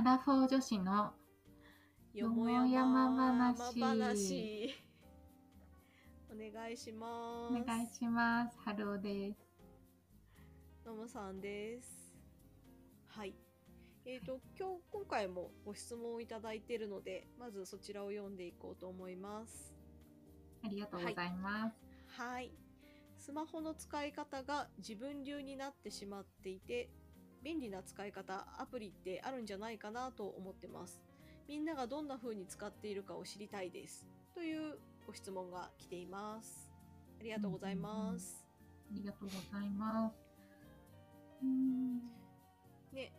アラフォー女子のよもやま話お願いします。お願いします。ハローです。のむさんです。はい。えーと今日今回もご質問をいただいているのでまずそちらを読んでいこうと思います。ありがとうございます。はい。スマホの使い方が自分流になってしまっていて便利な使い方アプリってあるんじゃないかなと思ってます。みんながどんな風に使っているかを知りたいです。というご質問が来ています。ありがとうございます、ありがとうございます。うーん。ね。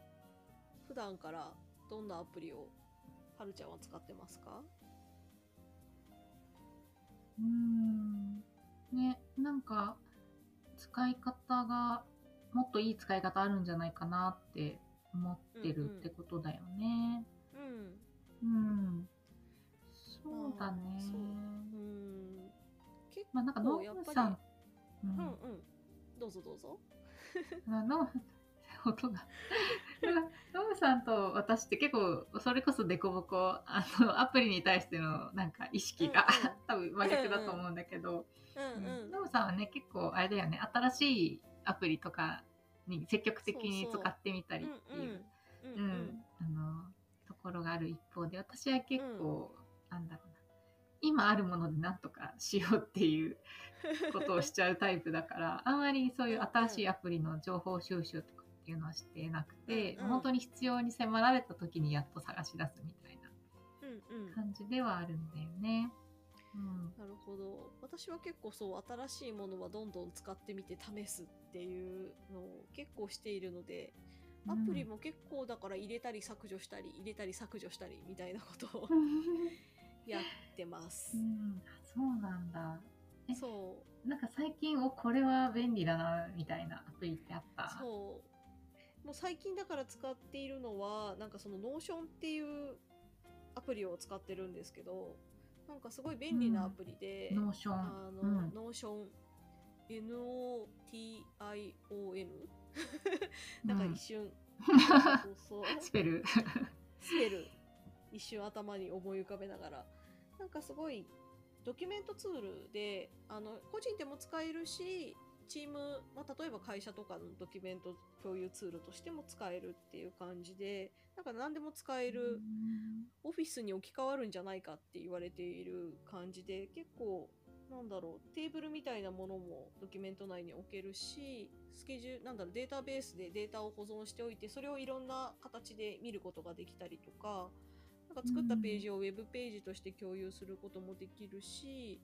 普段からどんなアプリをはるちゃんは使ってますか？うーん。ね、なんか使い方がもっといい使い方あるんじゃないかなって思ってるってことだよね。うん。うん。そうだね。そううん。結まあなんかノ構やっぱりムさん、ううんうん。どうぞどうぞ。あの、音が。ノ ムさんと私って結構、それこそデコボコ、あの、アプリに対してのなんか意識が、多分真逆だと思うんだけど、うんうんさんはね、結構あれだよね、新しいアプリとかに積極的に使ってみたりっていう、うんう。うんん、あの、ところがある一方で、私は結構、なんだろうな、今あるもので何とかしようっていうことをしちゃうタイプだから、あんまりそういう新しいアプリの情報収集とかっていうのはしてなくて、うんうん。本当に必要に迫られた時にやっと探し出すみたいなうんうん。感じではあるんだよね。うん。なるほど。私は結構そう新しいものはどんどん使ってみて試すっていうのを結構しているのでアプリも結構だから入れたり削除したり入れたり削除したりみたいなことを やってます。う。ん、あそうなんだ。えそなんか最近、お、これは便利だな、みたいなアプリってあった？うそう。もう最近だから使っているのはなんかその Notion っていうアプリを使ってるんですけどなんかすごい便利なアプリで、 Notion。Notion NOTION なんか一瞬、そうそう。スペル。スペル。一瞬頭に思い浮かべながら。なんかすごいドキュメントツールであの個人でも使えるしチーム、まあ、例えば会社とかのドキュメント共有ツールとしても使えるっていう感じでなんか何でも使えるオフィスに置き換わるんじゃないかって言われている感じで結構なんだろうテーブルみたいなものもドキュメント内に置けるしスケジュールなんだろうデータベースでデータを保存しておいてそれをいろんな形で見ることができたりとかなんか作ったページをウェブページとして共有することもできるし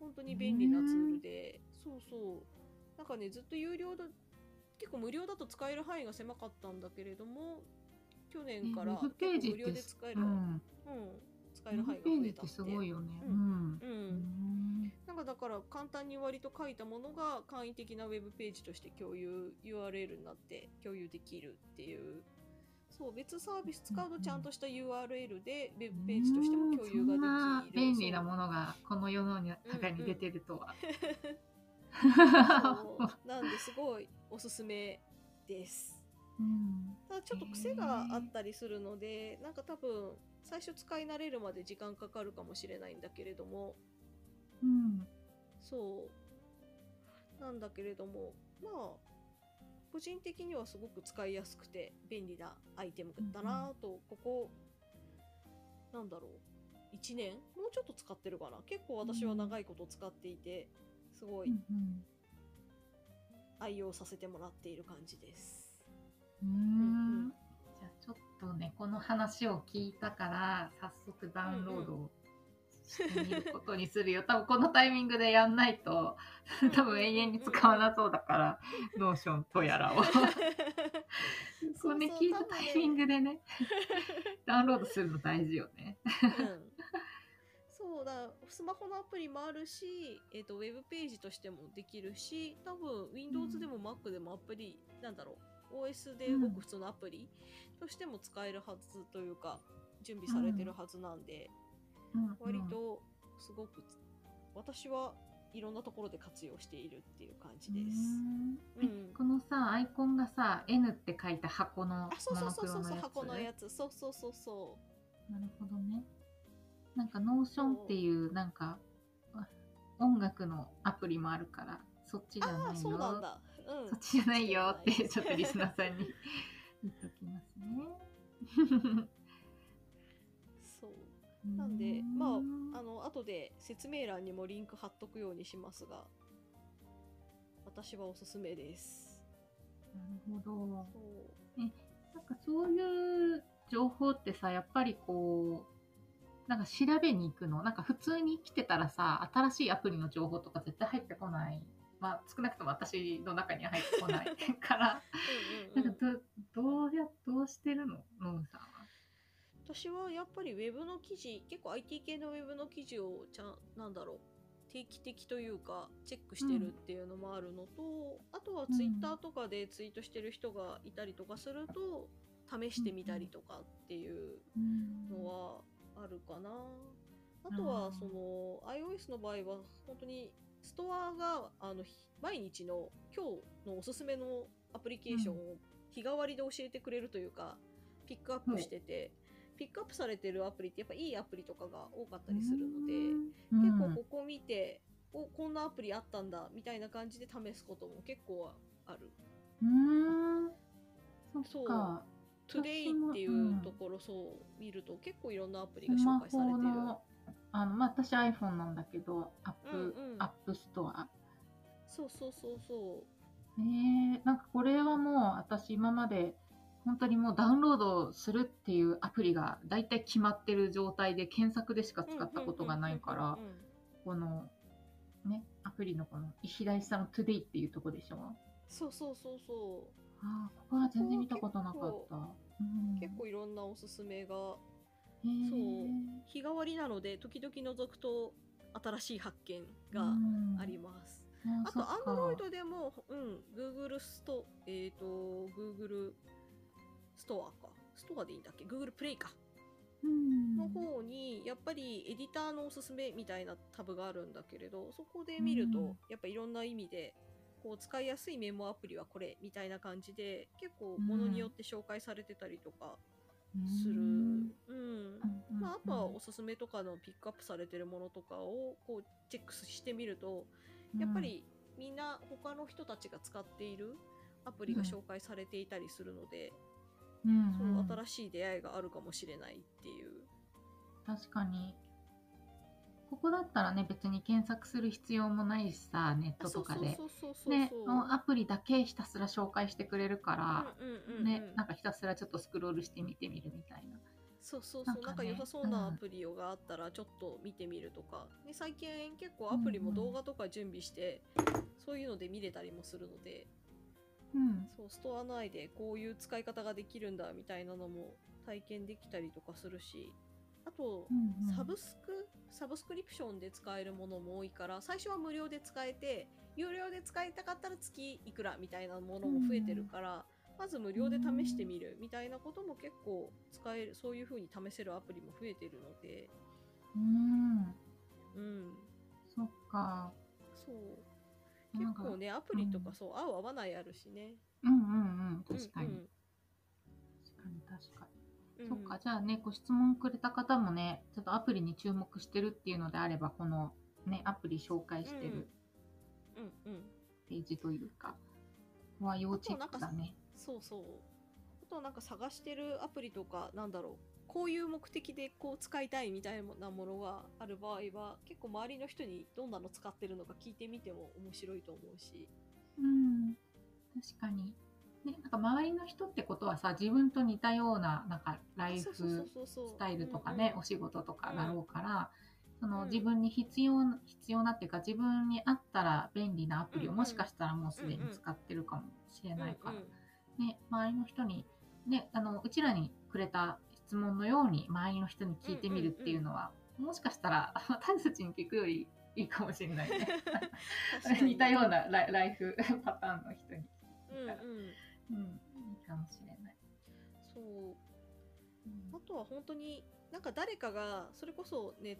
本当に便利なツールでそうそうなんかねずっと有料だ結構無料だと使える範囲が狭かったんだけれども去年から無料で使える、ううんん。使える範囲が増えたってすごいよね。ううんん。ううんん。なんかだから簡単に割と書いたものが簡易的なウェブページとして共有 URL になって共有できるっていうそう別サービス使うとちゃんとした URL でウェブページとしても共有がなできる便利なものがこの世の中に出てるとは。そ うなんですごいおすすめです。うん。ただちょっと癖があったりするのでなんか多分最初使い慣れるまで時間かかるかもしれないんだけれども。うん。そう。なんだけれどもまあ個人的にはすごく使いやすくて便利なアイテムだなと、ここなんだろう。1年？もうちょっと使ってるかな？結構私は長いこと使っていてすごいうん愛用させてもらっている感じです。うん。うんじゃあちょっとね、この話を聞いたから、早速ダウンロードをしてみることにするよ。多分このタイミングでやんないと、多分永遠に使わなそうだから、 Notion とやらを。これね、聞いたタイミングでね、ダウンロードするの大事よね。うんだスマホのアプリもあるし、えー、とウェブページとしてもできるし多分 Windows でも Mac でもアプリ、なんだろう OS で動く普通のアプリとしても使えるはずというか準備されてるはずなんで、うんうん割とすごく私はいろんなところで活用しているっていう感じうです。うん。このさアイコンがさ N って書いた箱のあ、そうモそうそうそう箱のやつ、そうそうそうそなるほどね。なんか Notion っていうなんかあ音楽のアプリもあるからそっちじゃないよそうなんだ。うん。そっちじゃないよってちょっとリスナーさんに 言っときますね。そう。なんで、まあ、あの、後で説明欄にもリンク貼っとくようにしますが、私はおすすめです。なるほど。そう。なんかそういう情報ってさ、やっぱりこう、なんか調べに行くの、なんか普通に生きてたらさ、新しいアプリの情報とか絶対入ってこない。まあ少なくとも私の中には入ってこない から、うんうんうん。なんかどどうや、どうしてるの？ノンさんは。私はやっぱりウェブの記事結構 IT 系のウェブの記事をちゃんなんだろう。定期的というかチェックしてるっていうのもあるのと、あとはツイッターとかでツイートしてる人がいたりとかすると試してみたりとかっていうのはあるかな。あとはうんその iOS の場合は本当にストアがあのひ毎日の今日のおすすめのアプリケーションを日替わりで教えてくれるというかピックアップしてて、ピックアップされてるアプリってやっぱいいアプリとかが多かったりするので、結構ここ見ておこんなアプリあったんだみたいな感じで試すことも結構ある。うん。そそうっか。Today もっていうところそう見ると結構いろんなアプリが紹介されてる。あの、まあ、私 iPhone なんだけど、アップ、うんうんアップストア。そうそうそうそう。えー、なんかこれはもう私今まで本当にもうダウンロードするっていうアプリが大体決まってる状態で検索でしか使ったことがないからこのねアプリのこの石田さんの Today っていうとこでしょ？そうそうそうそあーここは全然見たことなかった、うんう。結構いろんなおすすめがそう日替わりなので時々覗くと新しい発見がうんあります。ああと、そっか Android でも、うん、Google スト、えっ、と、Google ストアか。ストアでいいんだっけ ?Google プレイか。うんの方に、やっぱりエディターのおすすめみたいなタブがあるんだけれど、そこで見ると、うんやっぱいろんな意味で、こう使いやすいメモアプリはこれみたいな感じで、結構ものによって紹介されてたりとかする。ううん。んうん。まあ、あとはおすすめとかのピックアップされてるものとかをこうチェックしてみると、やっぱりみんな他の人たちが使っているアプリが紹介されていたりするので、うん。そ新しい出会いがあるかもしれないっていう。確かにここだったらね別に検索する必要もないしさネットとかで。ねそう。もうアプリだけひたすら紹介してくれるから、うんうんうんうん。ねなんかひたすらちょっとスクロールして見てみるみたいな。そうそうそう。なんか良さそうなアプリがあったらちょっと見てみるとか。で最近結構アプリも動画とか準備して、そういうので見れたりもするので、うん。そうストア内でこういう使い方ができるんだみたいなのも体験できたりとかするしあと、うんうん。サブスクサブスクリプションで使えるものも多いから最初は無料で使えて有料で使いたかったら月いくらみたいなものも増えてるから、まず無料で試してみるみたいなことも結構使えるそういう風に試せるアプリも増えてるので。うん。うん。そっか。そう。結構ねアプリとかうん。そう、合う合わないあるしね。うんうんうん。確かに、うん。確かに確かに、うんそっかじゃあねご質問くれた方もねちょっとアプリに注目してるっていうのであればこのねアプリ紹介してるうんうんページというか、は要チェックだねそうそう。あとなんか探してるアプリとか、なんだろう。こういう目的でこう使いたいみたいなものがある場合は、結構周りの人にどんなの使ってるのか聞いてみても面白いと思うし。うん確かにねなんか周りの人ってことはさ自分と似たようななんかライフスタイルとかね、うんお仕事とかだろうから、そのうん。自分に必要な必要なっていうか自分に合ったら便利なアプリをもしかしたらもうすでに使ってるかもしれうんないから、うんね、周りの人に、ね、あのうちらにくれた質問のように周りの人に聞いてみるっていうのは、もしかしたら私たちに聞くよりいいかもしれないね。似たようなライフパターンの人にうんうん。うん、いいかもしれない。そう。あとは本当になんか誰かがそれこそね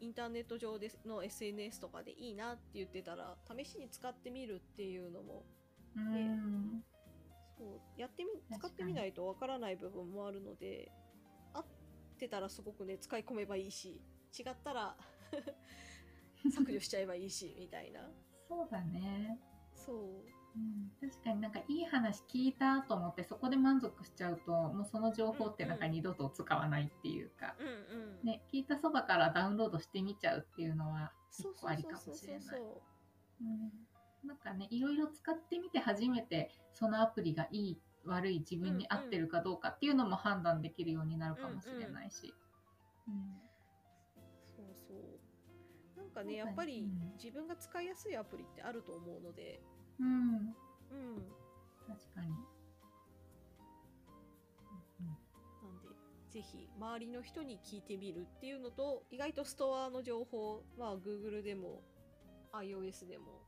インターネット上での SNS とかでいいなって言ってたら試しに使ってみるっていうのもうん。そうやってみ使ってみないとわからない部分もあるので合ってたらすごくね使い込めばいいし違ったら 削除しちゃえばいいしみたいなそうだね。そううん、確かになんかいい話聞いたと思ってそこで満足しちゃうともうその情報ってなんかうんうん二度と使わないっていうか、うんうん。ね、聞いたそばからダウンロードしてみちゃうっていうのは一ありかもしれない。なんかねいろいろ使ってみて初めてそのアプリがいい悪い自分に合ってるかどうかっていうのも判断できるようになるかもしれないし。うん。そうそう。なんかね。やっぱりうん。自分が使いやすいアプリってあると思うのでうん、うん確かに。うんなんでぜひ周りの人に聞いてみるっていうのと意外とストアの情報まあ Google でも iOS でも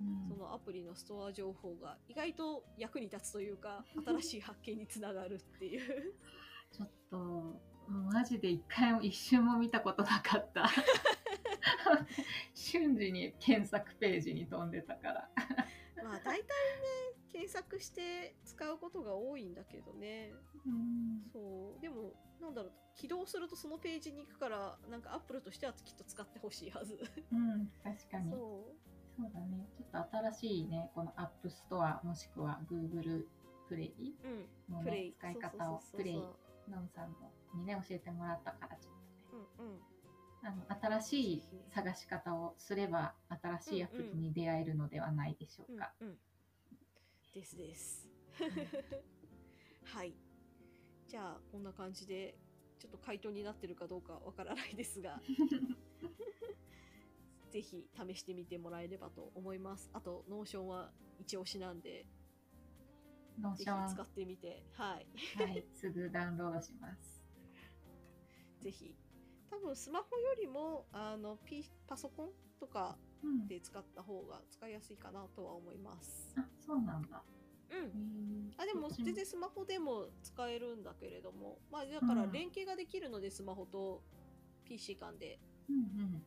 うんそのアプリのストア情報が意外と役に立つというか 新しい発見につながるっていうちょっと、マジで一回も一瞬も見たことなかった。瞬時に検索ページに飛んでたから。まあ大体ね検索して使うことが多いんだけどね。うん、そう。でもなんだろう起動するとそのページに行くからなんかアップルとしてはきっと使ってほしいはず。うん、確かに。そそうだね。ちょっと新しいね、この App Store もしくは Google Play ううん。の、プレイ、ね使い方を。プレイノンさんのにね教えてもらったからちょっとね。うんうんあの新しい探し方をすれば新しいアプリに出会えるのではないでしょうか。うんうんですです。はい。はいじゃあこんな感じでちょっと回答になってるかどうかわからないですが。ぜひ試してみてもらえればと思います。あと Notion は一押しなんで。 Notion、使ってみて。はい。はい、すぐダウンロードします。ぜひ多分スマホよりもあの、P、パソコンとかうん、で使った方が使いやすいかなとは思います。あ、そうなんだ。うん。あでも全然スマホでも使えるんだけれどもまあだからうん。連携ができるのでスマホと PC 間で。うんうん。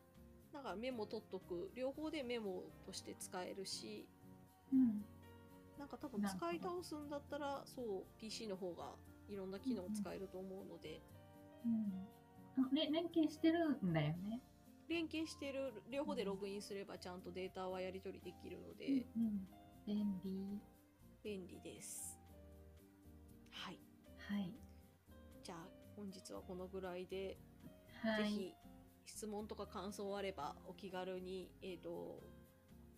だからメモ取っとく。両方でメモとして使えるし。うん。なんか多分使い倒すんだったらそう PC の方がいろんな機能使えると思うので、うん。あれ連携してるんだよね。連携してる両方でログインすればちゃんとデータはやり取りできるので、うんうん、便利。便利ですはいはい。じゃあ本日はこのぐらいではい。ぜひ質問とか感想あればお気軽に、えー、と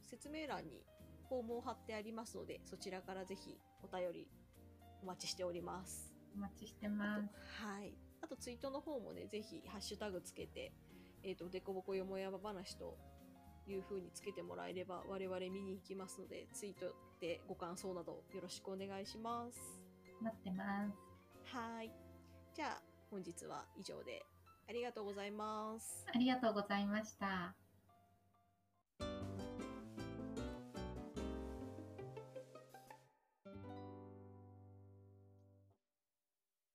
説明欄にフォームを貼ってありますのでそちらからぜひお便りお待ちしております。お待ちしてあます。とはい、あとツイートの方もねぜひハッシュタグつけて「えー、とデコボコよもやま話」という風につけてもらえれば我々見に行きますのでツイートでご感想などよろしくお願いします。待ってます。はいじゃあ本日は以上でありがとうございます。ありがとうございました。